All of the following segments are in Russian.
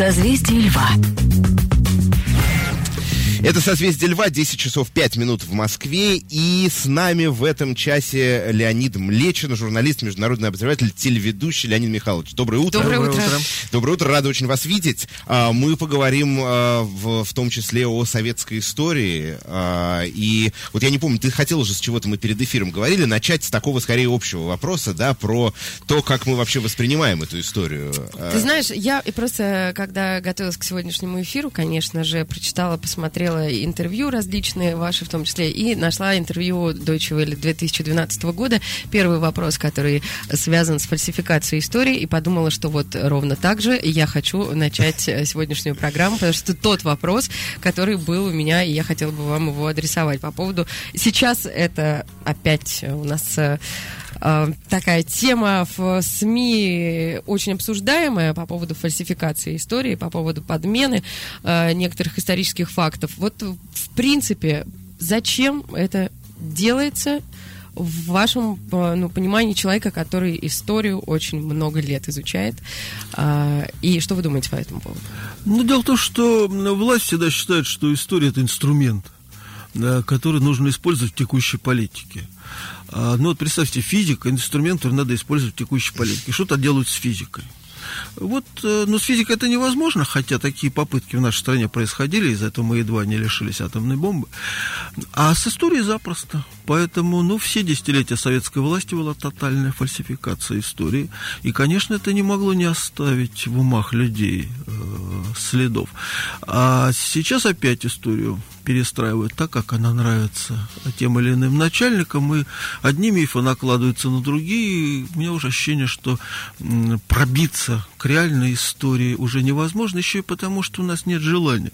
Созвездие Льва. Это «Созвездие Льва», 10 часов 5 минут в Москве. И с нами в этом часе Леонид Млечин, журналист, международный обозреватель, телеведущий Леонид Михайлович. Доброе утро. Доброе утро. Доброе утро, рада очень вас видеть. А, Мы поговорим а, в, в том числе о советской истории. А, И вот я не помню, ты хотел уже с чего-то мы перед эфиром говорили, начать с такого скорее общего вопроса, да, про то, как мы вообще воспринимаем эту историю. Ты знаешь, я и просто, когда готовилась к сегодняшнему эфиру, конечно же, прочитала, посмотрела интервью различные ваши в том числе, и нашла интервью Deutsche Welle 2012 года. Первый вопрос, который связан с фальсификацией истории, и подумала, что вот ровно так же я хочу начать э, сегодняшнюю программу, потому что тот вопрос, который был у меня, и я хотела бы вам его адресовать по поводу... Сейчас это опять у нас э, такая тема в СМИ очень обсуждаемая по поводу фальсификации истории, по поводу подмены э, некоторых исторических фактов. Вот, в принципе, зачем это делается в вашем э, ну, понимании человека, который историю очень много лет изучает? Э, и что вы думаете по этому поводу? Ну, дело в том, что власть всегда считает, что история – это инструмент, да, который нужно использовать в текущей политике. А, ну, вот представьте, физика – инструмент, который надо использовать в текущей политике. Что-то делают с физикой. Вот, э, но с физикой это невозможно, хотя такие попытки в нашей стране происходили, из-за этого мы едва не лишились атомной бомбы. А с историей запросто. Поэтому, ну, все десятилетия советской власти была тотальная фальсификация истории. И, конечно, это не могло не оставить в умах людей э, следов. А сейчас опять историю перестраивают так, как она нравится тем или иным начальникам, и одни мифы накладываются на другие, и у меня уже ощущение, что пробиться к реальной истории уже невозможно, еще и потому, что у нас нет желания.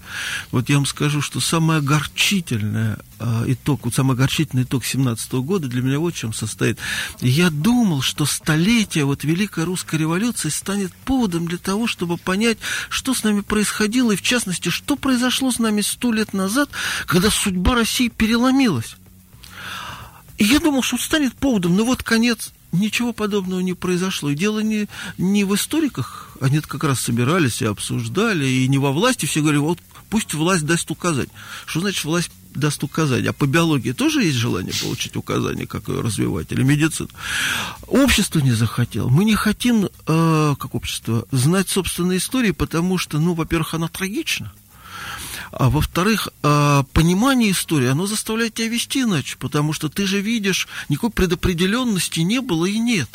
Вот я вам скажу, что самое огорчительное итог, вот самый огорчительный итог 17 года для меня вот в чем состоит. Я думал, что столетие вот Великой Русской революции станет поводом для того, чтобы понять, что с нами происходило, и в частности, что произошло с нами сто лет назад, когда судьба России переломилась. И я думал, что станет поводом, но вот конец Ничего подобного не произошло. И дело не, не в историках. Они как раз собирались и обсуждали, и не во власти. Все говорили, вот пусть власть даст указать. Что значит власть даст указания? А по биологии тоже есть желание получить указания, как ее развивать, или медицину? Общество не захотело. Мы не хотим, э, как общество, знать собственные истории, потому что, ну, во-первых, она трагична. А во-вторых, а, понимание истории, оно заставляет тебя вести иначе, потому что ты же видишь, никакой предопределенности не было и нет.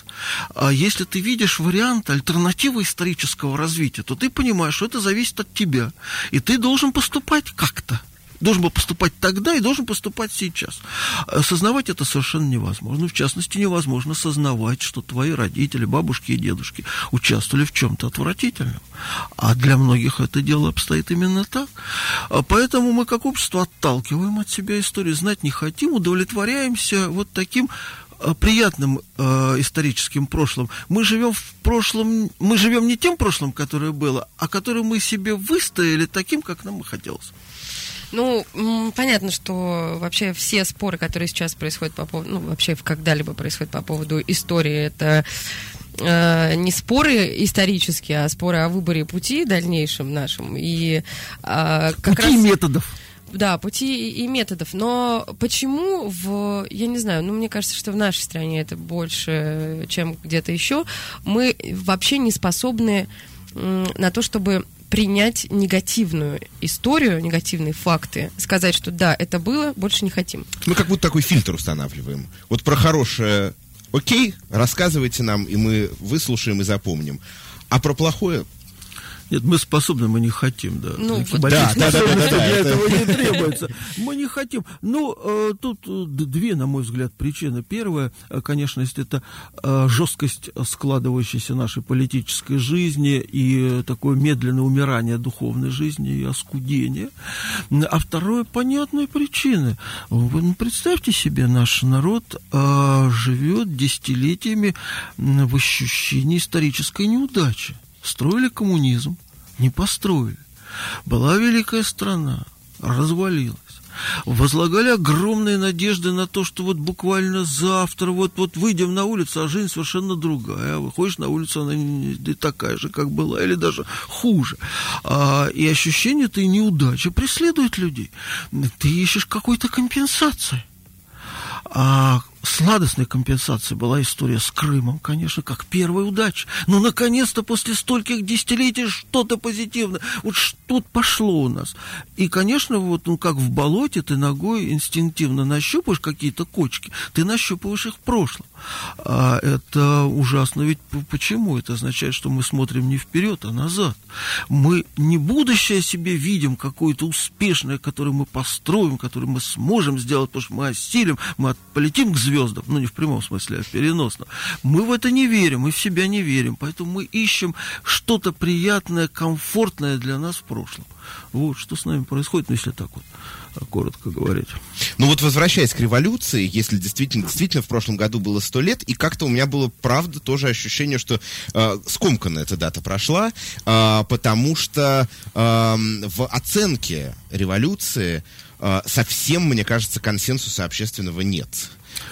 А если ты видишь вариант альтернативы исторического развития, то ты понимаешь, что это зависит от тебя. И ты должен поступать как-то должен был поступать тогда и должен поступать сейчас. Осознавать это совершенно невозможно. В частности, невозможно осознавать, что твои родители, бабушки и дедушки участвовали в чем-то отвратительном. А для многих это дело обстоит именно так. А поэтому мы, как общество, отталкиваем от себя историю, знать не хотим, удовлетворяемся вот таким э, приятным э, историческим прошлым. Мы живем в прошлом, мы живем не тем прошлым, которое было, а которое мы себе выстояли таким, как нам и хотелось. Ну, понятно, что вообще все споры, которые сейчас происходят по поводу, ну, вообще когда-либо происходят по поводу истории, это э, не споры исторические, а споры о выборе пути дальнейшем нашем. И, э, как пути раз... методов. Да, пути и методов. Но почему в, я не знаю, ну мне кажется, что в нашей стране это больше, чем где-то еще, мы вообще не способны на то, чтобы принять негативную историю, негативные факты, сказать, что да, это было, больше не хотим. Мы как будто такой фильтр устанавливаем. Вот про хорошее, окей, рассказывайте нам, и мы выслушаем и запомним. А про плохое нет, мы способны, мы не хотим, да. Ну, вот да, да, да, да, да, для этого не требуется. Мы не хотим. Ну, э, тут э, две, на мой взгляд, причины. Первая, э, конечно, это жесткость складывающейся нашей политической жизни и такое медленное умирание духовной жизни и оскудение. А второе, понятные причины. Вы ну, представьте себе, наш народ живет десятилетиями в ощущении исторической неудачи. Строили коммунизм, не построили. Была великая страна, развалилась. возлагали огромные надежды на то, что вот буквально завтра вот, вот выйдем на улицу, а жизнь совершенно другая. Выходишь на улицу, она не такая же, как была, или даже хуже. А, и ощущение этой неудачи преследует людей. Ты ищешь какой-то компенсации. А сладостной компенсацией была история с Крымом, конечно, как первая удача. Но, наконец-то, после стольких десятилетий что-то позитивное. Вот что-то пошло у нас. И, конечно, вот, ну, как в болоте, ты ногой инстинктивно нащупаешь какие-то кочки, ты нащупываешь их в прошлом. А это ужасно. Ведь почему? Это означает, что мы смотрим не вперед, а назад. Мы не будущее себе видим какое-то успешное, которое мы построим, которое мы сможем сделать, потому что мы осилим, мы полетим к звездам, звездам, ну не в прямом смысле, а в переносном. Мы в это не верим, мы в себя не верим, поэтому мы ищем что-то приятное, комфортное для нас в прошлом. Вот что с нами происходит, ну если так вот коротко говорить. Ну вот возвращаясь к революции, если действительно, действительно в прошлом году было сто лет, и как-то у меня было, правда, тоже ощущение, что э, скомканно эта дата прошла, э, потому что э, в оценке революции э, совсем, мне кажется, консенсуса общественного нет.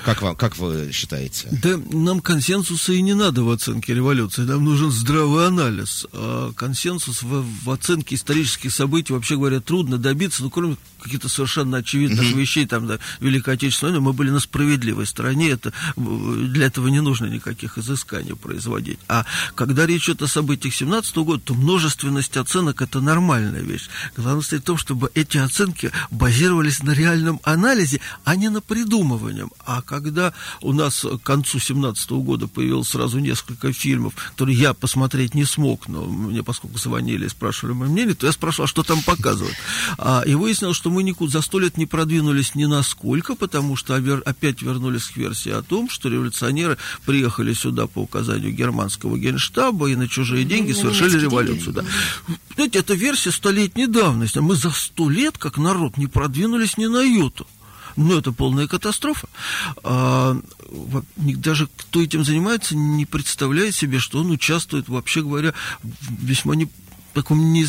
Как, вам, как вы считаете? Да нам консенсуса и не надо в оценке революции. Нам нужен здравый анализ. А консенсус в, в оценке исторических событий, вообще говоря, трудно добиться, ну, кроме каких-то совершенно очевидных mm-hmm. вещей, там, да, Великой Отечественной войны, мы были на справедливой стороне, это, для этого не нужно никаких изысканий производить. А когда речь идет о событиях 17 года, то множественность оценок – это нормальная вещь. Главное стоит в том, чтобы эти оценки базировались на реальном анализе, а не на придумывании. А когда у нас к концу 17 года появилось сразу несколько фильмов, которые я посмотреть не смог, но мне, поскольку звонили и спрашивали мое мнение, то я спрашивал, а что там показывают. А, и выяснилось, что мы никуда за сто лет не продвинулись ни насколько, потому что опять вернулись к версии о том, что революционеры приехали сюда по указанию германского генштаба и на чужие деньги совершили революцию. Да. Знаете, это версия столетней давности. Мы за сто лет, как народ, не продвинулись ни на юту. Ну, это полная катастрофа. А, даже кто этим занимается, не представляет себе, что он участвует, вообще говоря, в весьма не, таком не,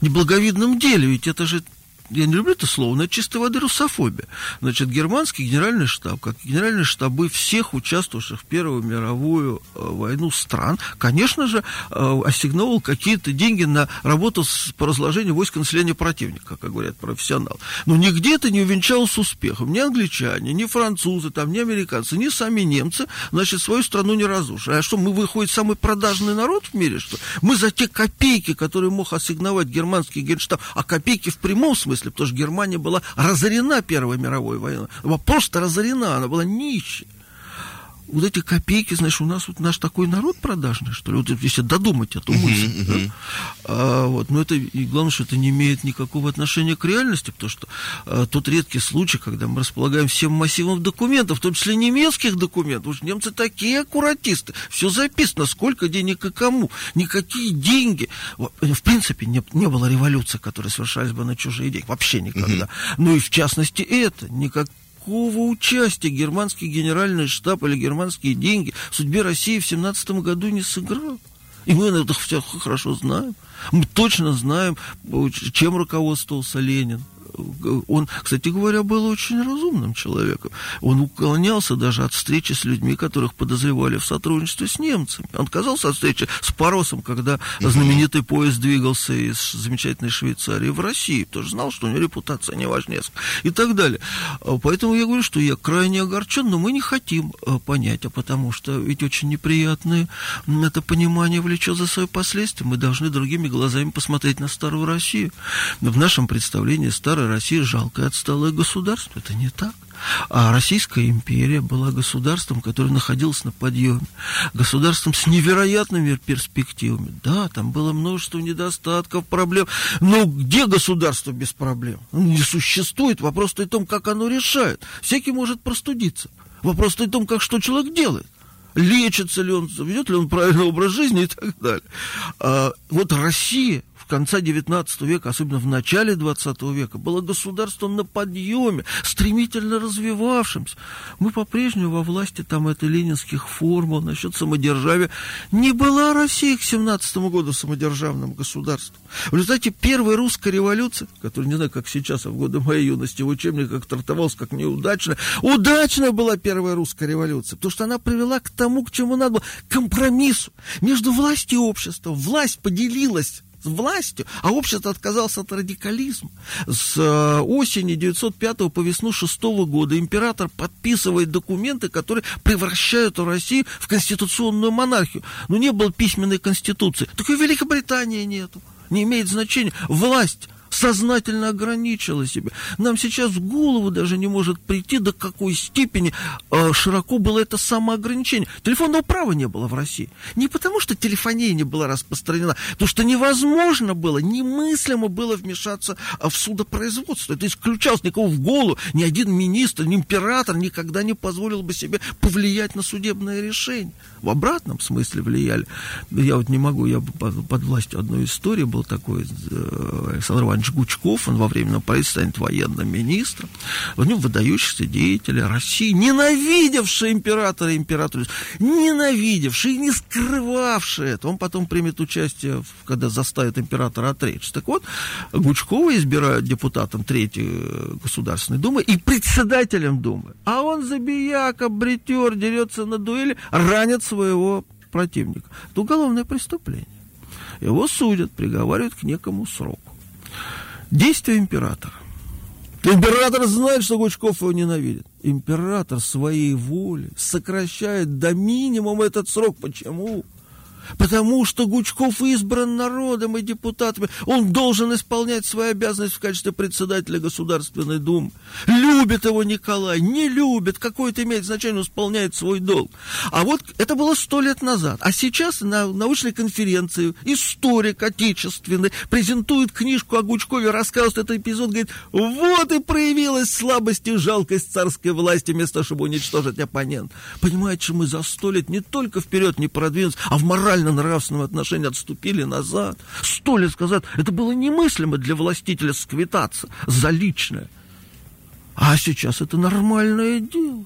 неблаговидном деле. Ведь это же я не люблю это слово, но это чистой воды русофобия. Значит, германский генеральный штаб, как генеральные штабы всех участвовавших в Первую мировую э, войну стран, конечно же, э, ассигновал какие-то деньги на работу по разложению войск населения противника, как говорят профессионалы. Но нигде это не увенчалось успехом. Ни англичане, ни французы, там, ни американцы, ни сами немцы, значит, свою страну не разрушили. А что, мы, выходит, самый продажный народ в мире, что Мы за те копейки, которые мог ассигновать германский генштаб, а копейки в прямом смысле, смысле, потому что Германия была разорена Первой мировой войной. Она была просто разорена, она была нищей вот эти копейки, знаешь, у нас вот наш такой народ продажный, что ли, вот если додумать эту мысль, uh-huh, uh-huh. Да? А, вот, но это, и главное, что это не имеет никакого отношения к реальности, потому что а, тот редкий случай, когда мы располагаем всем массивом документов, в том числе немецких документов, уж немцы такие аккуратисты, все записано, сколько денег и кому, никакие деньги, в принципе, не, не было революции, которые совершались бы на чужие деньги, вообще никогда, uh-huh. ну и в частности это, никак никакого участия германский генеральный штаб или германские деньги в судьбе России в 17 году не сыграл. И мы это все хорошо знаем. Мы точно знаем, чем руководствовался Ленин он, кстати говоря, был очень разумным человеком. Он уклонялся даже от встречи с людьми, которых подозревали в сотрудничестве с немцами. Он отказался от встречи с Паросом, когда знаменитый поезд двигался из замечательной Швейцарии в Россию. Тоже знал, что у него репутация не важнее. И так далее. А, поэтому я говорю, что я крайне огорчен, но мы не хотим а, понять, а потому что ведь очень неприятное это понимание влечет за свои последствия. Мы должны другими глазами посмотреть на старую Россию. В нашем представлении старая Россия жалкое отсталое государство. Это не так. А Российская империя была государством, которое находилось на подъеме, государством с невероятными перспективами. Да, там было множество недостатков, проблем. Но где государство без проблем? Ну, не существует. Вопрос в том, как оно решает. Всякий может простудиться. Вопрос в том, как что человек делает лечится ли он, ведет ли он правильный образ жизни и так далее. А, вот Россия конца 19 века, особенно в начале 20 века, было государство на подъеме, стремительно развивавшимся. Мы по-прежнему во власти там это ленинских формул насчет самодержавия. Не была Россия к 17 году самодержавным государством. В результате первой русской революции, которая, не знаю, как сейчас, а в годы моей юности в учебниках трактовалась как неудачная, удачная была первая русская революция, потому что она привела к тому, к чему надо было, компромиссу между властью и обществом. Власть поделилась властью, а общество отказалось от радикализма. С э, осени 905 по весну 6 года император подписывает документы, которые превращают Россию в конституционную монархию. Но не было письменной конституции. Такой Великобритании нету. Не имеет значения. Власть сознательно ограничила себя. Нам сейчас в голову даже не может прийти, до какой степени э, широко было это самоограничение. Телефонного права не было в России. Не потому, что телефония не была распространена, потому что невозможно было, немыслимо было вмешаться а, в судопроизводство. Это исключалось никого в голову. Ни один министр, ни император никогда не позволил бы себе повлиять на судебное решение. В обратном смысле влияли. Я вот не могу, я под, под властью одной истории был такой э, Александр Иванович Иванович Гучков, он во временном правительстве станет военным министром, в нем выдающийся деятель России, ненавидевший императора и императору, ненавидевший и не скрывавший это. Он потом примет участие, когда заставит императора отречься. Так вот, Гучкова избирают депутатом Третьей Государственной Думы и председателем Думы. А он забияка, бритер, дерется на дуэли, ранит своего противника. Это уголовное преступление. Его судят, приговаривают к некому сроку. Действия императора. Император знает, что Гучков его ненавидит. Император своей воли сокращает до минимума этот срок. Почему? Потому что Гучков избран народом и депутатами. Он должен исполнять свою обязанность в качестве председателя Государственной Думы. Любит его Николай, не любит, какое это имеет значение, он исполняет свой долг. А вот это было сто лет назад. А сейчас на научной конференции историк отечественный презентует книжку о Гучкове, рассказывает этот эпизод, говорит, вот и проявилась слабость и жалкость царской власти, вместо того, чтобы уничтожить оппонент. Понимаете, что мы за сто лет не только вперед не продвинулись, а в мораль морально-нравственном отношении отступили назад. Сто лет сказать, это было немыслимо для властителя сквитаться за личное. А сейчас это нормальное дело.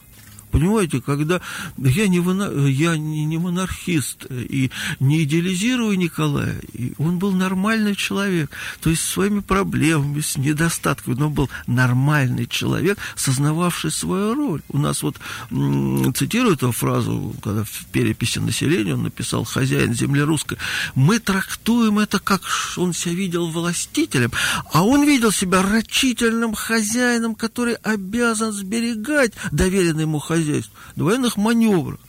Понимаете, когда я не, я не монархист и не идеализирую Николая, и он был нормальный человек, то есть с своими проблемами, с недостатками, но он был нормальный человек, сознававший свою роль. У нас вот, цитирую эту фразу, когда в переписи населения он написал «хозяин земли русской», мы трактуем это как он себя видел властителем, а он видел себя рачительным хозяином, который обязан сберегать доверенный ему хозяин хозяйств, на военных маневрах,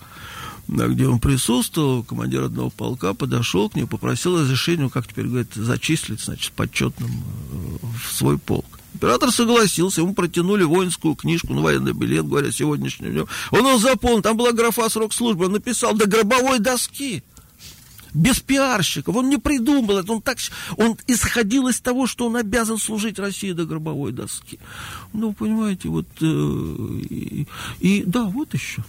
где он присутствовал, командир одного полка подошел к нему, попросил разрешения, ну, как теперь говорят, зачислить, значит, почетным э, в свой полк. Император согласился, ему протянули воинскую книжку, ну, военный билет, говоря, сегодняшним днем. Он его заполнил, там была графа срок службы, он написал до гробовой доски без пиарщиков. Он не придумал это. Он, так, он исходил из того, что он обязан служить России до гробовой доски. Ну, понимаете, вот... Э, и, и да, вот еще.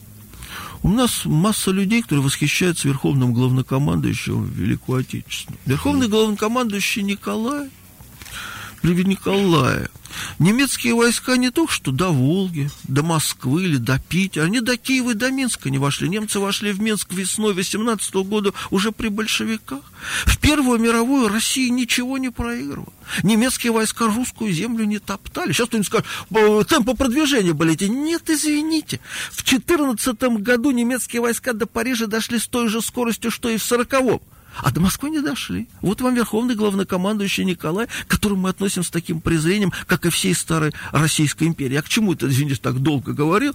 У нас масса людей, которые восхищаются верховным главнокомандующим Великую Отечественную. Верховный главнокомандующий Николай, при Николае, Немецкие войска не только что до Волги, до Москвы или до Питера, они до Киева и до Минска не вошли. Немцы вошли в Минск весной 18 года уже при большевиках. В Первую мировую Россия ничего не проигрывала. Немецкие войска русскую землю не топтали. Сейчас кто-нибудь скажет, темпы продвижения были эти. Нет, извините. В 14 году немецкие войска до Парижа дошли с той же скоростью, что и в 40-м. А до Москвы не дошли. Вот вам верховный главнокомандующий Николай, к которому мы относим с таким презрением, как и всей старой Российской империи. А к чему это, извините, так долго говорил?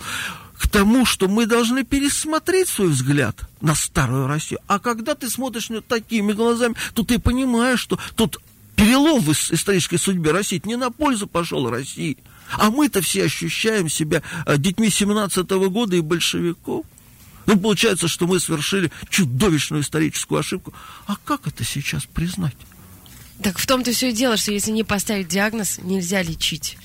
К тому, что мы должны пересмотреть свой взгляд на старую Россию. А когда ты смотришь на такими глазами, то ты понимаешь, что тут перелом в исторической судьбе России не на пользу пошел России. А мы-то все ощущаем себя э, детьми 17 -го года и большевиков. Ну, получается, что мы совершили чудовищную историческую ошибку. А как это сейчас признать? Так в том-то все и дело, что если не поставить диагноз, нельзя лечить.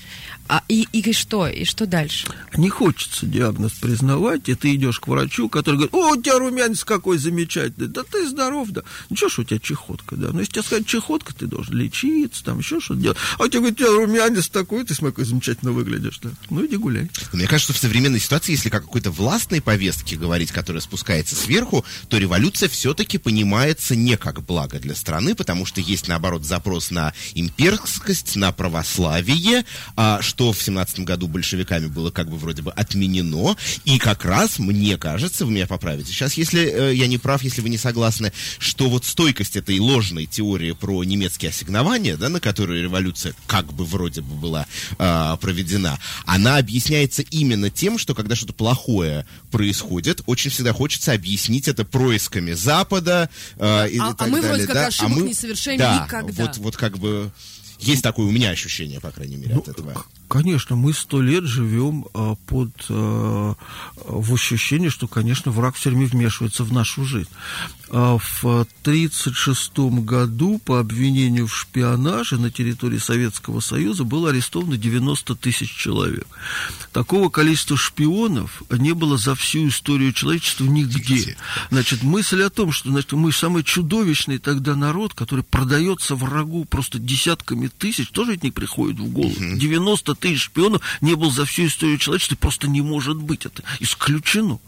А и, и что? И что дальше? Не хочется диагноз признавать, и ты идешь к врачу, который говорит, о, у тебя румянец какой замечательный, да ты здоров, да. Ну, что ж у тебя чехотка, да. Ну, если тебе сказать чехотка, ты должен лечиться, там еще что-то делать. А тебе говорят, у тебя румянец такой, ты смотри, какой замечательно выглядишь, да. Ну, иди гуляй. Мне кажется, в современной ситуации, если как какой-то властной повестке говорить, которая спускается сверху, то революция все-таки понимается не как благо для страны, потому что есть, наоборот, запрос на имперскость, на православие, а, что в 17 году большевиками было как бы вроде бы отменено, и как раз, мне кажется, вы меня поправите сейчас, если э, я не прав, если вы не согласны, что вот стойкость этой ложной теории про немецкие ассигнования, да, на которую революция как бы вроде бы была э, проведена, она объясняется именно тем, что когда что-то плохое происходит, очень всегда хочется объяснить это происками Запада э, и, а, и так а мы далее. вроде как да? ошибок а мы, не совершаем да, никогда. Вот, вот как бы есть такое у меня ощущение, по крайней мере, Ну, от этого. Конечно, мы сто лет живем а, под а, в ощущении, что, конечно, враг все время вмешивается в нашу жизнь. А в 1936 году по обвинению в шпионаже на территории Советского Союза было арестовано 90 тысяч человек. Такого количества шпионов не было за всю историю человечества нигде. Нигде. Значит, мысль о том, что значит, мы самый чудовищный тогда народ, который продается врагу просто десятками тысяч, тоже ведь не приходит в голову. 90 тысяч шпионов не был за всю историю человечества, просто не может быть. Это исключено.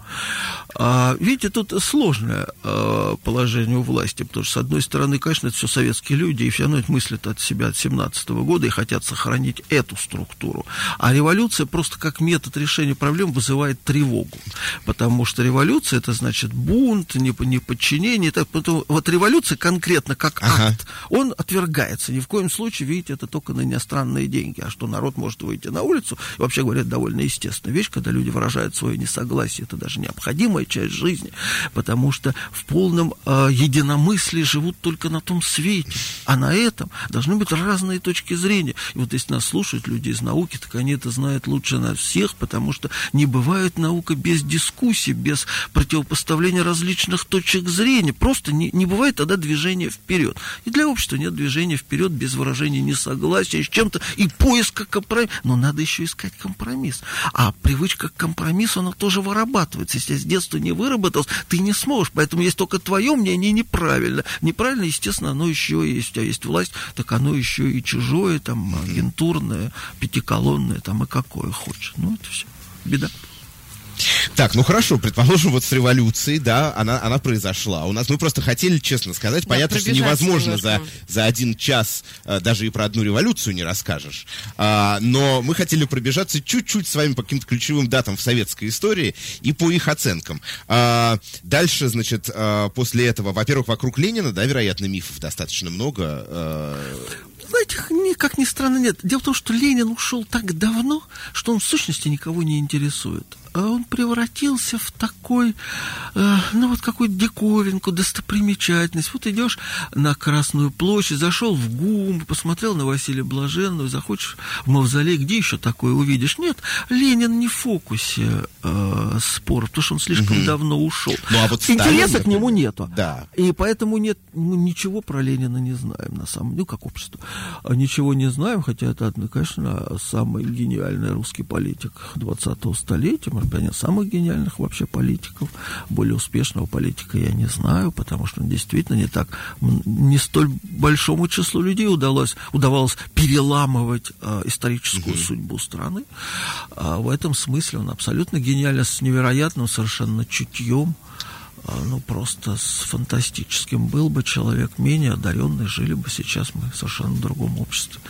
А, видите, тут сложное а, положение у власти, потому что, с одной стороны, конечно, это все советские люди, и все равно мыслят от себя от 17 года и хотят сохранить эту структуру. А революция просто как метод решения проблем вызывает тревогу, потому что революция это значит бунт, непо- неподчинение. Так, потом, вот революция конкретно как Ага. акт, он отвергается. Ни в коем случае, видите, это только на иностранные деньги. А что народ может выйти на улицу, и вообще говоря, это довольно естественная вещь, когда люди выражают свое несогласие. Это даже необходимая часть жизни, потому что в полном э, единомыслии живут только на том свете. А на этом должны быть разные точки зрения. И вот если нас слушают люди из науки, так они это знают лучше нас всех, потому что не бывает наука без дискуссий, без противопоставления различных точек зрения. Просто не, не бывает тогда движения вперед. И для общества нет движения вперед без выражения несогласия с чем-то и поиска компромисса. Но надо еще искать компромисс. А привычка к компромиссу, она тоже вырабатывается. Если с детства не выработалась, ты не сможешь. Поэтому есть только твое мнение неправильно. Неправильно, естественно, оно еще есть. У тебя есть власть, так оно еще и чужое, там, агентурное, пятиколонное, там, и какое хочешь. Ну, это все. Беда. Так, ну хорошо, предположим, вот с революцией, да, она, она произошла. У нас мы просто хотели, честно сказать, Да, понятно, что невозможно за, немножко. за один час э, даже и про одну революцию не расскажешь. А, но мы хотели пробежаться чуть-чуть с вами по каким-то ключевым датам в советской истории и по их оценкам. А, дальше, значит, а, после этого, во-первых, вокруг Ленина, да, вероятно, мифов достаточно много. а, Знаете, ни- как ни странно, нет. Дело в том, что Ленин ушел так давно, что он в сущности никого не интересует. А он превратился в такой, э, ну вот какую-то диковинку, достопримечательность. Вот идешь на Красную площадь, зашел в ГУМ, посмотрел на Василия Блаженного, захочешь в Мавзолей, где еще такое увидишь? Нет, Ленин не в фокусе э, спора, потому что он слишком давно ушел. Ну, а вот Сталин, Интереса к нему нету. да. И поэтому нет, мы ничего про Ленина не знаем, на самом деле, ну, как общество. А Ничего не знаем, хотя это, конечно, самый гениальный русский политик 20-го столетия, из самых гениальных вообще политиков. Более успешного политика я не знаю, потому что действительно не так, не столь большому числу людей удалось, удавалось переламывать а, историческую судьбу страны. А в этом смысле он абсолютно гениально, с невероятным совершенно чутьем, ну, просто с фантастическим. Был бы человек менее одаренный, жили бы сейчас мы в совершенно другом обществе.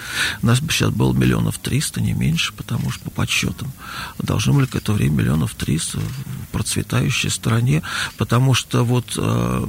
У нас бы сейчас было миллионов триста, не меньше, потому что по подсчетам должны были к этому времени миллионов триста в процветающей стране, потому что вот э,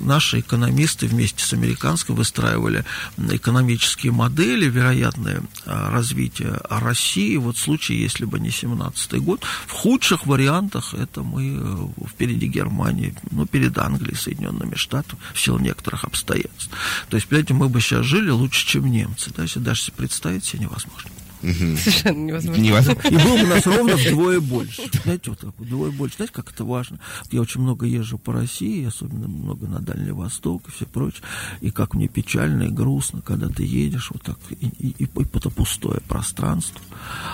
наши экономисты вместе с американской выстраивали экономические модели, вероятное э, развитие России. Вот в случае, если бы не 17 год, в худших вариантах это мы э, впереди Германии, ну, перед Англией, Соединенными Штатами, в силу некоторых обстоятельств. То есть, понимаете, мы бы сейчас жили лучше, чем немцы. Да, если даже представить себе невозможно. Совершенно невозможно. Невозможно. И было бы нас ровно вдвое больше. Знаете, вот так вдвое больше. Знаете, как это важно? Я очень много езжу по России, особенно много на Дальний Восток и все прочее. И как мне печально и грустно, когда ты едешь вот так, и, и, и, и это пустое пространство.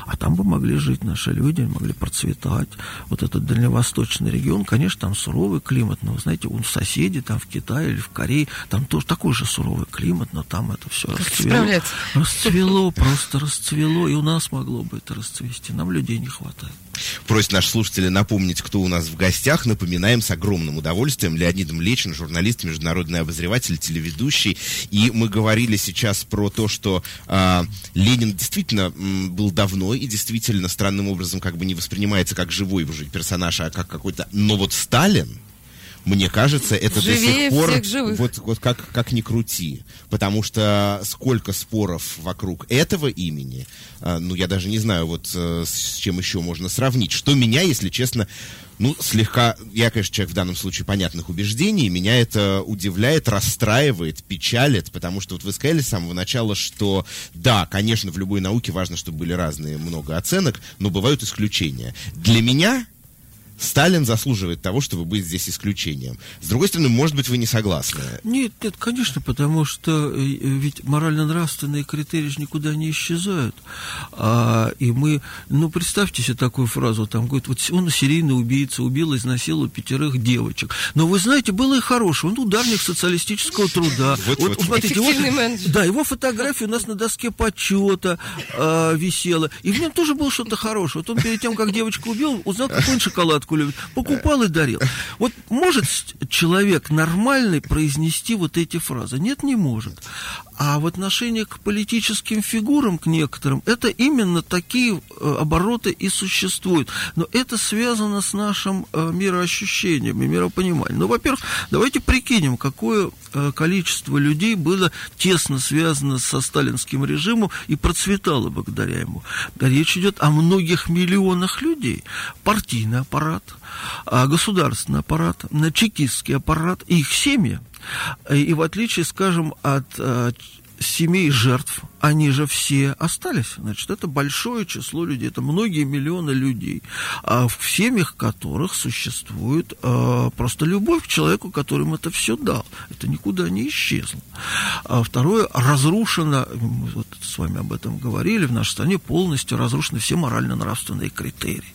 А там бы могли жить наши люди, могли процветать. Вот этот дальневосточный регион, конечно, там суровый климат, но, вы знаете, у соседей там в Китае или в Корее, там тоже такой же суровый климат, но там это все расцвело. Расцвело, просто расцвело, и у нас могло бы это расцвести. Нам людей не хватает. Просят наши слушатели напомнить, кто у нас в гостях. Напоминаем с огромным удовольствием. Леонид Млечин, журналист, международный обозреватель, телеведущий. И мы говорили сейчас про то, что э, Ленин действительно м, был давно и действительно странным образом как бы не воспринимается как живой уже персонаж, а как какой-то... Но вот Сталин, мне кажется, это Живее до сих пор живых. вот, вот как, как ни крути. Потому что сколько споров вокруг этого имени, а, ну, я даже не знаю, вот э, с чем еще можно сравнить. Что меня, если честно, ну, слегка, я, конечно, человек в данном случае понятных убеждений, меня это удивляет, расстраивает, печалит, потому что вот вы сказали с самого начала, что да, конечно, в любой науке важно, чтобы были разные много оценок, но бывают исключения. Для меня Сталин заслуживает того, чтобы быть здесь исключением. С другой стороны, может быть, вы не согласны. Нет, нет, конечно, потому что э, ведь морально-нравственные критерии же никуда не исчезают. А, и мы, ну, представьте себе такую фразу, там, говорит, вот он серийный убийца, убил, изнасиловал пятерых девочек. Но вы знаете, было и хорошее, он ударник социалистического труда. Вот, вот, вот. смотрите, его, да, его фотография у нас на доске почета а, висела, и в нем тоже было что-то хорошее. Вот он перед тем, как девочку убил, узнал, какую он шоколадку любит, покупал и дарил. Вот может человек нормальный произнести вот эти фразы? Нет, не может. А в отношении к политическим фигурам, к некоторым, это именно такие э, обороты и существуют. Но это связано с нашим э, мироощущением и миропониманием. Ну, во-первых, давайте прикинем, какое э, количество людей было тесно связано со сталинским режимом и процветало благодаря ему. Речь идет о многих миллионах людей. Партийный аппарат, государственный аппарат, чекистский аппарат и их семьи. И в отличие, скажем, от э, семей жертв, они же все остались. Значит, это большое число людей, это многие миллионы людей, а в семьях которых существует а, просто любовь к человеку, которым это все дал. Это никуда не исчезло. А второе, разрушено, мы вот с вами об этом говорили, в нашей стране полностью разрушены все морально-нравственные критерии.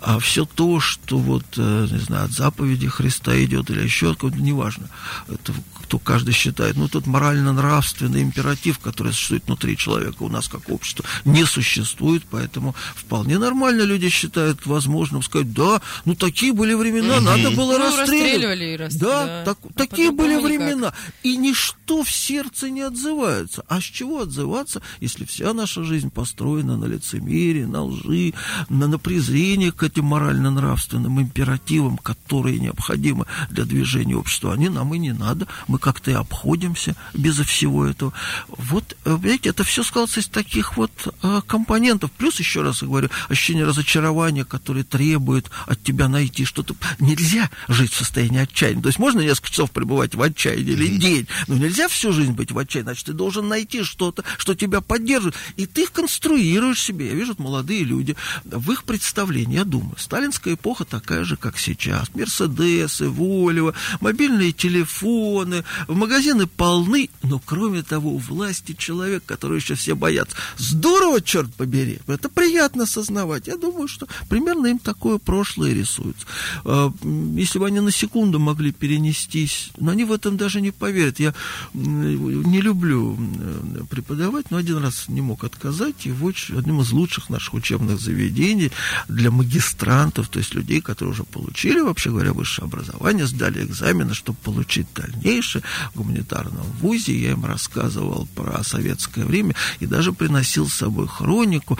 А все то, что вот, э, не знаю, от заповеди Христа идет или еще откуда, неважно, это кто каждый считает, ну, тот морально-нравственный императив, который существует внутри человека у нас как общество, не существует, поэтому вполне нормально люди считают возможным сказать, да, ну, такие были времена, Мгм. надо было Ну, расстреливать. расстреливали Да, да. так- А такие были никак. времена. И ничто в сердце не отзывается. А с чего отзываться, если вся наша жизнь построена на лицемерии, на лжи, на, на презрении к этим морально-нравственным императивам, которые необходимы для движения общества. Они нам и не надо. Мы как-то и обходимся безо всего этого. Вот, э, видите, это все складывается из таких вот э, компонентов. Плюс, еще раз я говорю, ощущение разочарования, которое требует от тебя найти что-то. Нельзя жить в состоянии отчаяния. То есть можно несколько часов пребывать в отчаянии или день, но нельзя всю жизнь быть в отчаянии. Значит, ты должен найти что-то, что тебя поддерживает. И ты их конструируешь себе. Я вижу, вот молодые люди, в их представлении, я думаю, сталинская эпоха такая же, как сейчас. Мерседесы, Вольво, мобильные телефоны, магазины полны, но кроме того, у власти человек, который еще все боятся. Здорово, черт побери. Это приятно осознавать. Я думаю, что примерно им такое прошлое рисуется. А, Если бы они на секунду могли перенестись, но они в этом даже не поверят. Я не люблю м, преподавать, но один раз не мог отказать, и в одном из лучших наших учебных заведений для магистрантов, то есть людей, которые уже получили, вообще говоря, высшее образование, сдали экзамены, чтобы получить дальнейшее в гуманитарном вузе. Я им рассказывал про советское время и даже приносил с собой хронику,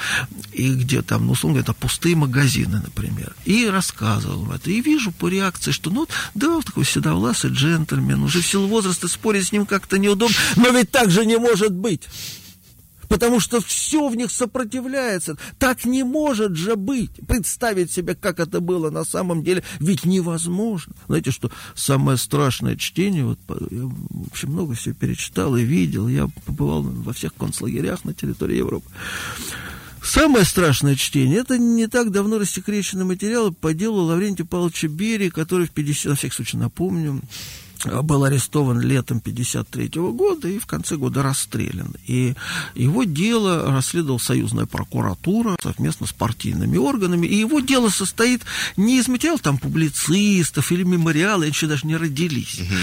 и где там, ну, условно это пустые магазины, например. И рассказывал им это. И вижу по реакции, что, ну, да, вот такой седовласый джентльмен, уже в силу возраста спорить с ним как-то неудобно, но ведь так же не может быть. Потому что все в них сопротивляется. Так не может же быть. Представить себе, как это было на самом деле, ведь невозможно. Знаете, что самое страшное чтение, вот, я, в много всего перечитал и видел. Я побывал во всех концлагерях на территории Европы. Самое страшное чтение, это не так давно рассекреченный материал по делу Лаврентия Павловича Берии, который в 50, на всякий случай напомню, был арестован летом 53 года и в конце года расстрелян. И его дело расследовал союзная прокуратура совместно с партийными органами. И его дело состоит не из материалов там публицистов или мемориала, они еще даже не родились. Угу.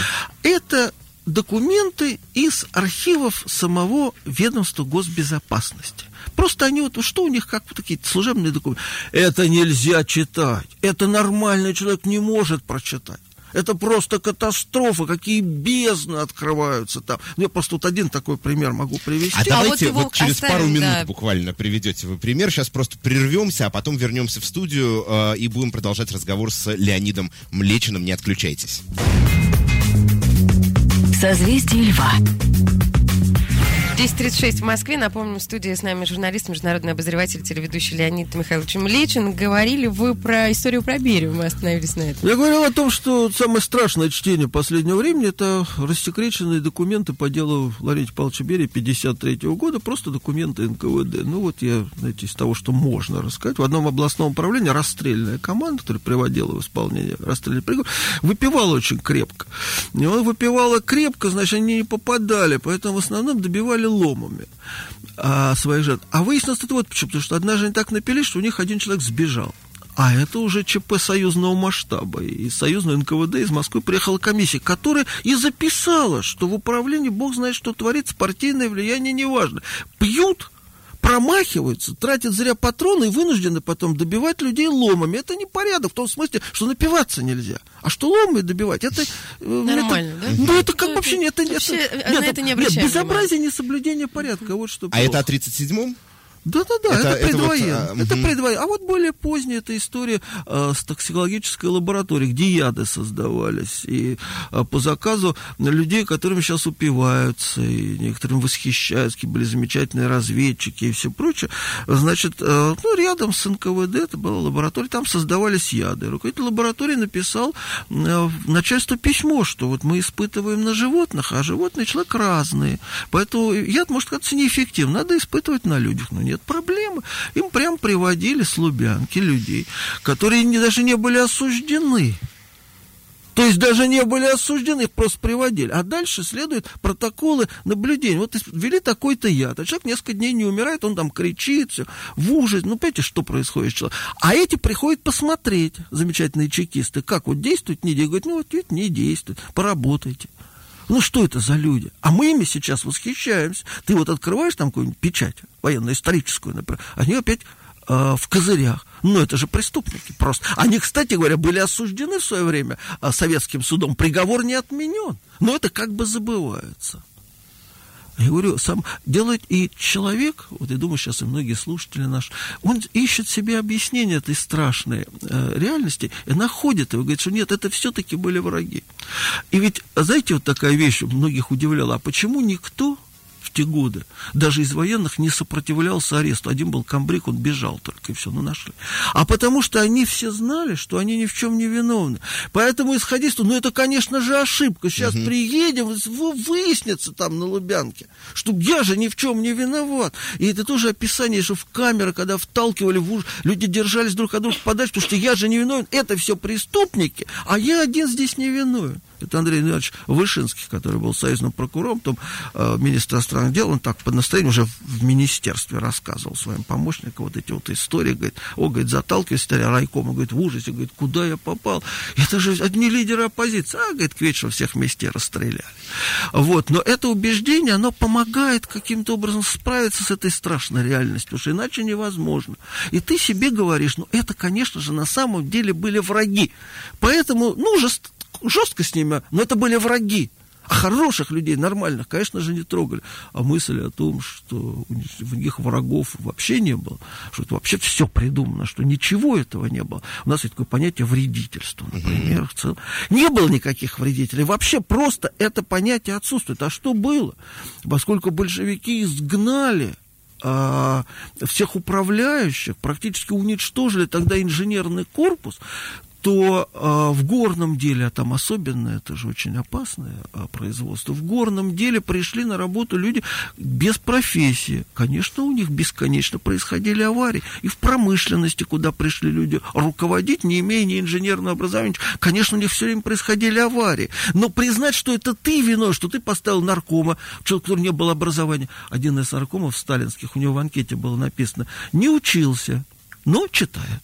Это документы из архивов самого ведомства госбезопасности. Просто они вот, что у них, как вот такие служебные документы? Это нельзя читать. Это нормальный человек не может прочитать. Это просто катастрофа, какие бездны открываются там. Ну, я просто тут один такой пример могу привести. А, а давайте вот, вот через оставим, пару минут да. буквально приведете вы пример. Сейчас просто прервемся, а потом вернемся в студию э, и будем продолжать разговор с Леонидом Млечиным. Не отключайтесь. Созвездие Льва. 10.36 в Москве. Напомню, в студии с нами журналист, международный обозреватель, телеведущий Леонид Михайлович Млечин. Говорили вы про историю про Берию, мы остановились на этом. Я говорил о том, что самое страшное чтение последнего времени это рассекреченные документы по делу Лаврентия Павловича Берия 53 года, просто документы НКВД. Ну вот я, знаете, из того, что можно рассказать, в одном областном управлении расстрельная команда, которая приводила в исполнение расстрельный приговор, выпивала очень крепко. И он выпивала крепко, значит, они не попадали, поэтому в основном добивали ломами а, своих жертв. А выяснилось это вот почему. Потому что однажды они так напились, что у них один человек сбежал. А это уже ЧП союзного масштаба. И союзный НКВД из Москвы приехала комиссия, которая и записала, что в управлении бог знает, что творится, партийное влияние неважно. Пьют промахиваются, тратят зря патроны и вынуждены потом добивать людей ломами. Это не порядок в том смысле, что напиваться нельзя. А что ломами добивать, это... Э, Нормально, это, да? Ну, это как ну, вообще... Это, вообще это, нет, это не нет, безобразие, несоблюдение порядка. Вот что а это о 37-м? Да-да-да, это, это предвоенно. Это, вот, а, это предвоенно. А вот более поздняя эта история а, с токсикологической лабораторией, где яды создавались. И а, по заказу людей, которыми сейчас упиваются, и некоторым восхищаются, какие были замечательные разведчики и все прочее. Значит, а, ну, рядом с НКВД, это была лаборатория, там создавались яды. Руководитель лаборатории написал а, начальству письмо, что вот мы испытываем на животных, а животные человек разные. Поэтому яд может казаться неэффективным. Надо испытывать на людях. Но нет проблемы. Им прям приводили с Лубянки людей, которые не, даже не были осуждены. То есть даже не были осуждены, их просто приводили. А дальше следуют протоколы наблюдения. Вот ввели такой-то яд, а человек несколько дней не умирает, он там кричит, все, в ужасе. Ну, понимаете, что происходит с человеком? А эти приходят посмотреть, замечательные чекисты, как вот действует, не действует. Говорят, ну, вот видите, не действует, поработайте. Ну, что это за люди? А мы ими сейчас восхищаемся. Ты вот открываешь там какую-нибудь печать военно-историческую, например, они опять э, в козырях. Ну, это же преступники просто. Они, кстати говоря, были осуждены в свое время э, советским судом. Приговор не отменен. Но это как бы забывается. Я говорю, сам делает и человек, вот я думаю, сейчас и многие слушатели наши, он ищет себе объяснение этой страшной э, реальности и находит его, говорит, что нет, это все-таки были враги. И ведь, знаете, вот такая вещь многих удивляла, а почему никто те годы. Даже из военных не сопротивлялся аресту. Один был комбриг, он бежал только, и все, ну нашли. А потому что они все знали, что они ни в чем не виновны. Поэтому исходя из ну это, конечно же, ошибка. Сейчас угу. приедем, выяснится там на Лубянке, что я же ни в чем не виноват. И это тоже описание, что в камеры, когда вталкивали в уж, люди держались друг от друга подальше, потому что я же не виновен. Это все преступники, а я один здесь не виновен. Это Андрей Иванович Вышинский, который был союзным прокурором, потом э, министр иностранных дел, он так по настроению уже в министерстве рассказывал своим помощникам вот эти вот истории, говорит, о, говорит, заталкиваюсь, старя райкома, говорит, в ужасе, говорит, куда я попал? Это же одни лидеры оппозиции, а, говорит, к вечеру всех вместе расстреляли. Вот, но это убеждение, оно помогает каким-то образом справиться с этой страшной реальностью, потому что иначе невозможно. И ты себе говоришь, ну, это, конечно же, на самом деле были враги. Поэтому, ну, же жестко с ними, но это были враги. А хороших людей, нормальных, конечно же, не трогали. А мысль о том, что у них врагов вообще не было, что это вообще все придумано, что ничего этого не было. У нас есть такое понятие вредительства, например. В целом. Не было никаких вредителей. Вообще просто это понятие отсутствует. А что было? Поскольку большевики изгнали а, всех управляющих, практически уничтожили тогда инженерный корпус, что э, в горном деле, а там особенно, это же очень опасное э, производство, в горном деле пришли на работу люди без профессии. Конечно, у них бесконечно происходили аварии. И в промышленности, куда пришли люди руководить, не имея ни инженерного образования, конечно, у них все время происходили аварии. Но признать, что это ты виной, что ты поставил наркома, человек, который не было образования. Один из наркомов сталинских, у него в анкете было написано, не учился, но читает.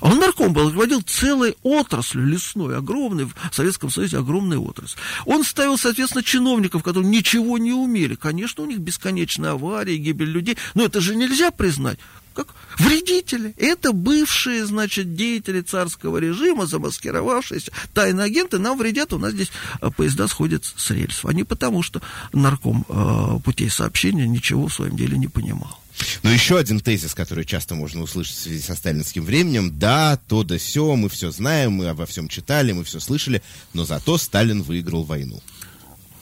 А он нарком был, руководил целой отраслью лесной, огромной, в Советском Союзе огромная отрасль. Он ставил, соответственно, чиновников, которые ничего не умели. Конечно, у них бесконечные аварии, гибель людей, но это же нельзя признать как вредители. Это бывшие, значит, деятели царского режима, замаскировавшиеся, тайные агенты, нам вредят, у нас здесь э, поезда сходят с рельсов. А не потому, что нарком э, путей сообщения ничего в своем деле не понимал. Но еще один тезис, который часто можно услышать в связи со сталинским временем, да, то да все, мы все знаем, мы обо всем читали, мы все слышали, но зато Сталин выиграл войну.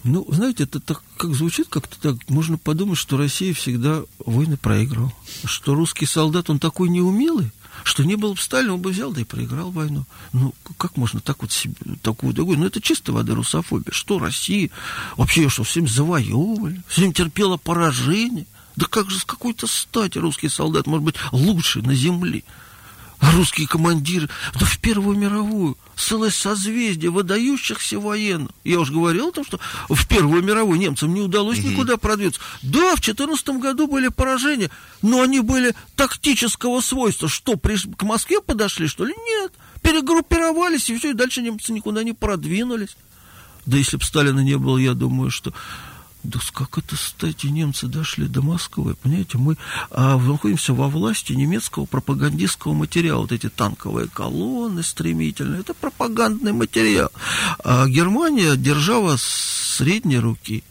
Ну, знаете, это так как звучит, как-то так, можно подумать, что Россия всегда войны проигрывала. Что русский солдат, он такой неумелый, что не был бы Сталина, он бы взял, да и проиграл войну. Ну, как можно так вот себе, такую другую? Ну, это чисто вода русофобия. Что Россия? Вообще что, всем завоевывали? Всем терпела поражение? Да как же с какой-то стати русский солдат может быть лучше на земле? А русские командиры, да в Первую мировую, целое созвездие выдающихся военных. Я уже говорил о том, что в Первую мировую немцам не удалось mm никуда продвинуться. Да, в 14 году были поражения, но они были тактического свойства. Что, приш... к Москве подошли, что ли? Нет. Перегруппировались, и все, и дальше немцы никуда не продвинулись. Да если бы Сталина не было, я думаю, что да как это, кстати, немцы дошли до Москвы, понимаете, мы а, находимся во власти немецкого пропагандистского материала, вот эти танковые колонны стремительные, это пропагандный материал. А Германия держава средней руки,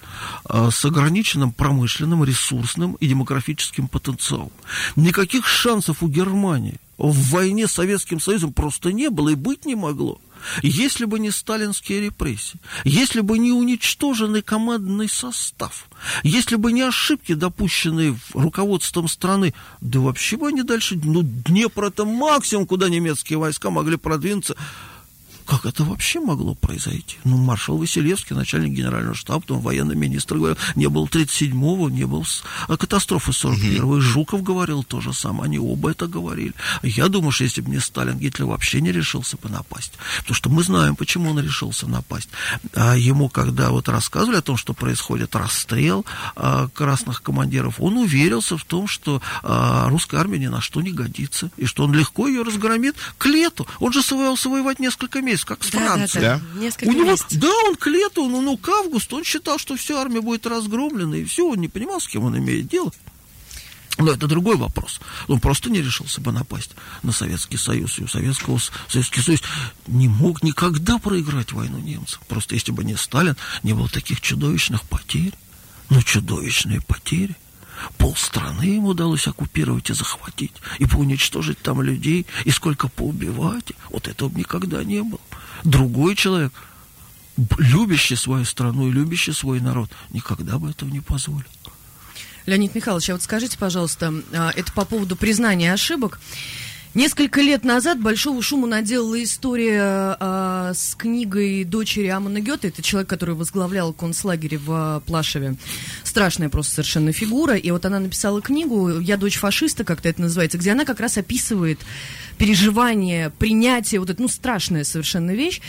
а, с ограниченным промышленным, ресурсным и демографическим потенциалом. Никаких шансов у Германии в войне с Советским Союзом просто не было и быть не могло. Если бы не сталинские репрессии, если бы не уничтоженный командный состав, если бы не ошибки, допущенные руководством страны, да вообще бы они дальше, ну, Днепр это максимум, куда немецкие войска могли продвинуться, как это вообще могло произойти? Ну, маршал Василевский, начальник генерального штаба, потом военный министр говорил, не был 37-го, не был а катастрофы 41-го. И Жуков говорил то же самое, они оба это говорили. Я думаю, что если бы не Сталин, Гитлер вообще не решился бы напасть. Потому что мы знаем, почему он решился напасть. А ему, когда вот рассказывали о том, что происходит расстрел а, красных командиров, он уверился в том, что а, русская армия ни на что не годится, и что он легко ее разгромит к лету. Он же собирался воевать несколько месяцев месяц, как с да, Францией. Да, да. Несколько У него, месяцев. да, он к лету, ну, ну, к августу, он считал, что вся армия будет разгромлена, и все, он не понимал, с кем он имеет дело. Но это другой вопрос. Он просто не решился бы напасть на Советский Союз. И у Советского, Советский Союз не мог никогда проиграть войну немцам. Просто если бы не Сталин, не было таких чудовищных потерь. Ну, чудовищные потери. Полстраны ему удалось оккупировать и захватить, и поуничтожить там людей, и сколько поубивать. Вот этого никогда не было. Другой человек, любящий свою страну и любящий свой народ, никогда бы этого не позволил. Леонид Михайлович, а вот скажите, пожалуйста, а, это по поводу признания ошибок. Несколько лет назад большого шума наделала история э, с книгой дочери Амона Гёте. Это человек, который возглавлял концлагерь в Плашеве. Страшная просто совершенно фигура. И вот она написала книгу «Я дочь фашиста», как-то это называется, где она как раз описывает переживание, принятие, вот это, ну, страшная совершенно вещь.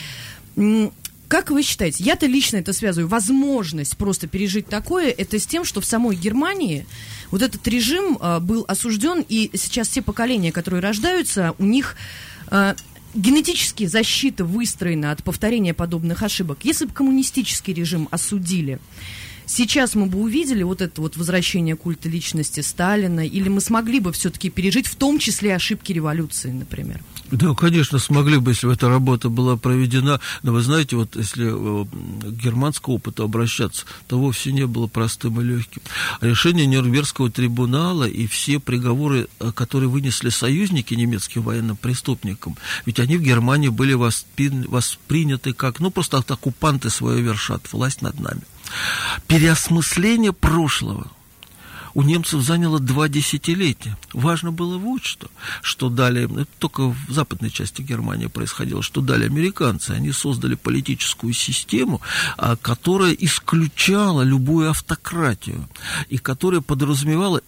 Как вы считаете, я-то лично это связываю, возможность просто пережить такое, это с тем, что в самой Германии вот этот режим а, был осужден, и сейчас все поколения, которые рождаются, у них а, генетически защита выстроена от повторения подобных ошибок. Если бы коммунистический режим осудили, сейчас мы бы увидели вот это вот возвращение культа личности Сталина, или мы смогли бы все-таки пережить в том числе ошибки революции, например? Да, конечно, смогли бы, если бы эта работа была проведена. Но вы знаете, вот если э, к германскому опыту обращаться, то вовсе не было простым и легким. Решение Нюрнбергского трибунала и все приговоры, э, которые вынесли союзники немецким военным преступникам, ведь они в Германии были восприняты как, ну, просто оккупанты свое вершат, власть над нами. Переосмысление прошлого, у немцев заняло два десятилетия. Важно было вот что, что дали, только в западной части Германии происходило, что дали американцы. Они создали политическую систему, а, которая исключала любую автократию, и которая подразумевала,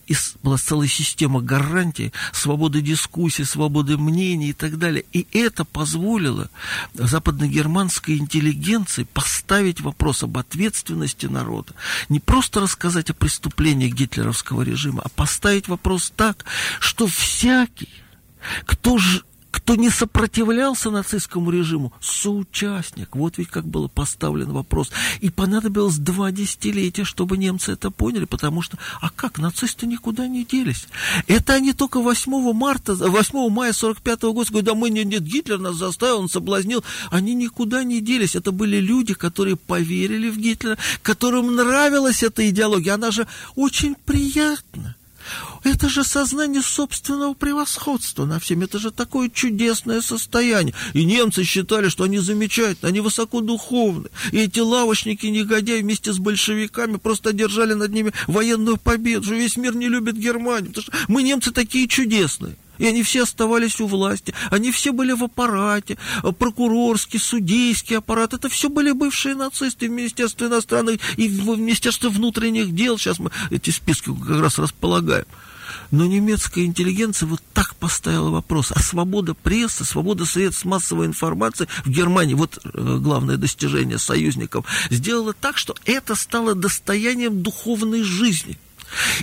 была целая система гарантий, свободы дискуссии, свободы мнений и так далее. И это позволило западногерманской интеллигенции поставить вопрос об ответственности народа. Не просто рассказать о преступлениях гитлеровского режима, а поставить вопрос так, что всякий, кто же кто не сопротивлялся нацистскому режиму, соучастник. Вот ведь как был поставлен вопрос. И понадобилось два десятилетия, чтобы немцы это поняли, потому что, а как, нацисты никуда не делись. Это они только 8 марта, 8 мая 45 -го года говорят, да мы, нет, нет, Гитлер нас заставил, он соблазнил. Они никуда не делись. Это были люди, которые поверили в Гитлера, которым нравилась эта идеология. Она же очень приятна. Это же сознание собственного превосходства на всем. Это же такое чудесное состояние. И немцы считали, что они замечательны, они высокодуховны. И эти лавочники-негодяи вместе с большевиками просто одержали над ними военную победу. Что весь мир не любит Германию. Потому что мы, немцы, такие чудесные. И они все оставались у власти, они все были в аппарате, прокурорский, судейский аппарат, это все были бывшие нацисты в Министерстве иностранных и в Министерстве внутренних дел, сейчас мы эти списки как раз располагаем. Но немецкая интеллигенция вот так поставила вопрос. А свобода прессы, свобода средств массовой информации в Германии, вот э, главное достижение союзников, сделала так, что это стало достоянием духовной жизни.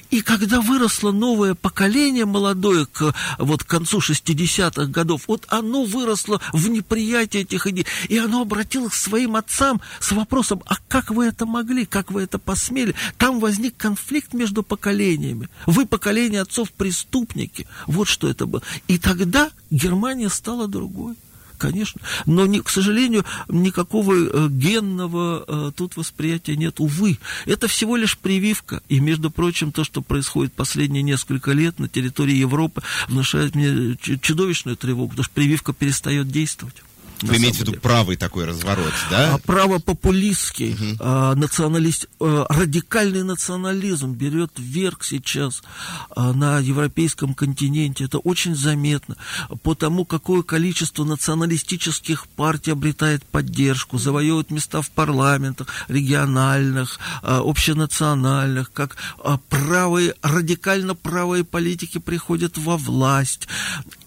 И когда выросло новое поколение молодое к, вот, к концу 60-х годов, вот оно выросло в неприятии этих идей, и оно обратилось к своим отцам с вопросом, а как вы это могли, как вы это посмели? Там возник конфликт между поколениями. Вы поколение отцов преступники. Вот что это было. И тогда Германия стала другой конечно. Но, не, к сожалению, никакого э, генного э, тут восприятия нет, увы. Это всего лишь прививка. И, между прочим, то, что происходит последние несколько лет на территории Европы, внушает мне чудовищную тревогу, потому что прививка перестает действовать. Вы имеете в виду правый такой разворот, да? А, правопопулистский, угу. а, националист, а, радикальный национализм берет вверх сейчас а, на европейском континенте. Это очень заметно. По тому, какое количество националистических партий обретает поддержку, завоевывает места в парламентах, региональных, а, общенациональных, как а, правые, радикально правые политики приходят во власть.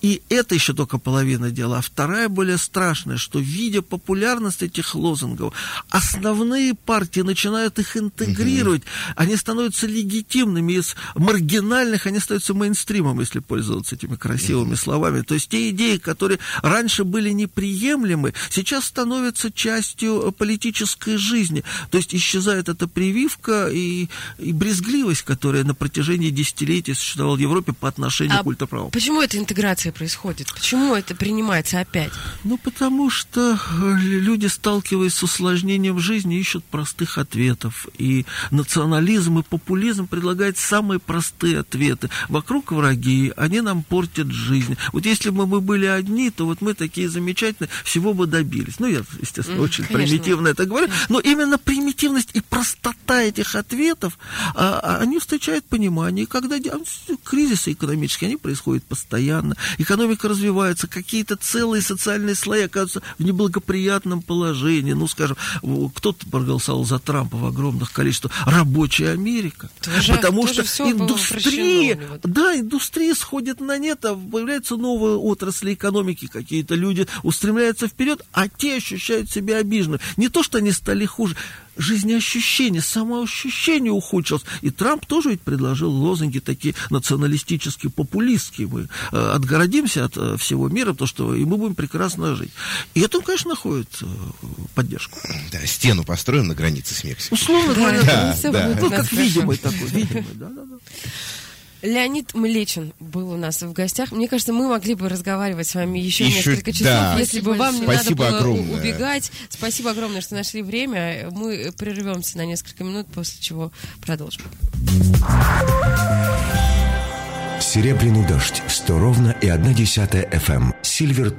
И это еще только половина дела. А вторая, более страшная, что, видя популярность этих лозунгов, основные партии начинают их интегрировать. Угу. Они становятся легитимными. Из маргинальных они становятся мейнстримом, если пользоваться этими красивыми угу. словами. То есть те идеи, которые раньше были неприемлемы, сейчас становятся частью политической жизни. То есть исчезает эта прививка и, и брезгливость, которая на протяжении десятилетий существовала в Европе по отношению а к культоправу. Почему эта интеграция происходит? Почему это принимается опять? Ну, потому что э, люди, сталкиваясь с усложнением жизни, ищут простых ответов. И национализм и популизм предлагают самые простые ответы. Вокруг враги, они нам портят жизнь. Вот если бы мы были одни, то вот мы такие замечательные, всего бы добились. Ну, я, естественно, очень Конечно. примитивно это говорю. Но именно примитивность и простота этих ответов, а, а они встречают понимание. И когда кризисы экономические, они происходят постоянно экономика развивается, какие-то целые социальные слои оказываются в неблагоприятном положении. Ну, скажем, кто-то проголосовал за Трампа в огромных количествах. Рабочая Америка. Тоже, потому тоже что индустрия, да, индустрия сходит на нет, а появляются новые отрасли экономики, какие-то люди устремляются вперед, а те ощущают себя обиженными. Не то, что они стали хуже, жизнеощущение, самоощущение ухудшилось. И Трамп тоже ведь предложил лозунги такие националистические, популистские. Мы э, отгородимся от э, всего мира, то что и мы будем прекрасно жить. И это, конечно, находит э, поддержку. Да, стену построим на границе с Мексикой. Условно говоря, да, да, да. ну, как видимый такой, видимый, да, да, да. Леонид Млечин был у нас в гостях. Мне кажется, мы могли бы разговаривать с вами еще, еще несколько часов, да. если бы вам не Спасибо надо было огромное. убегать. Спасибо огромное, что нашли время. Мы прервемся на несколько минут, после чего продолжим. Серебряный дождь. Сто ровно и одна десятая FM. Silver.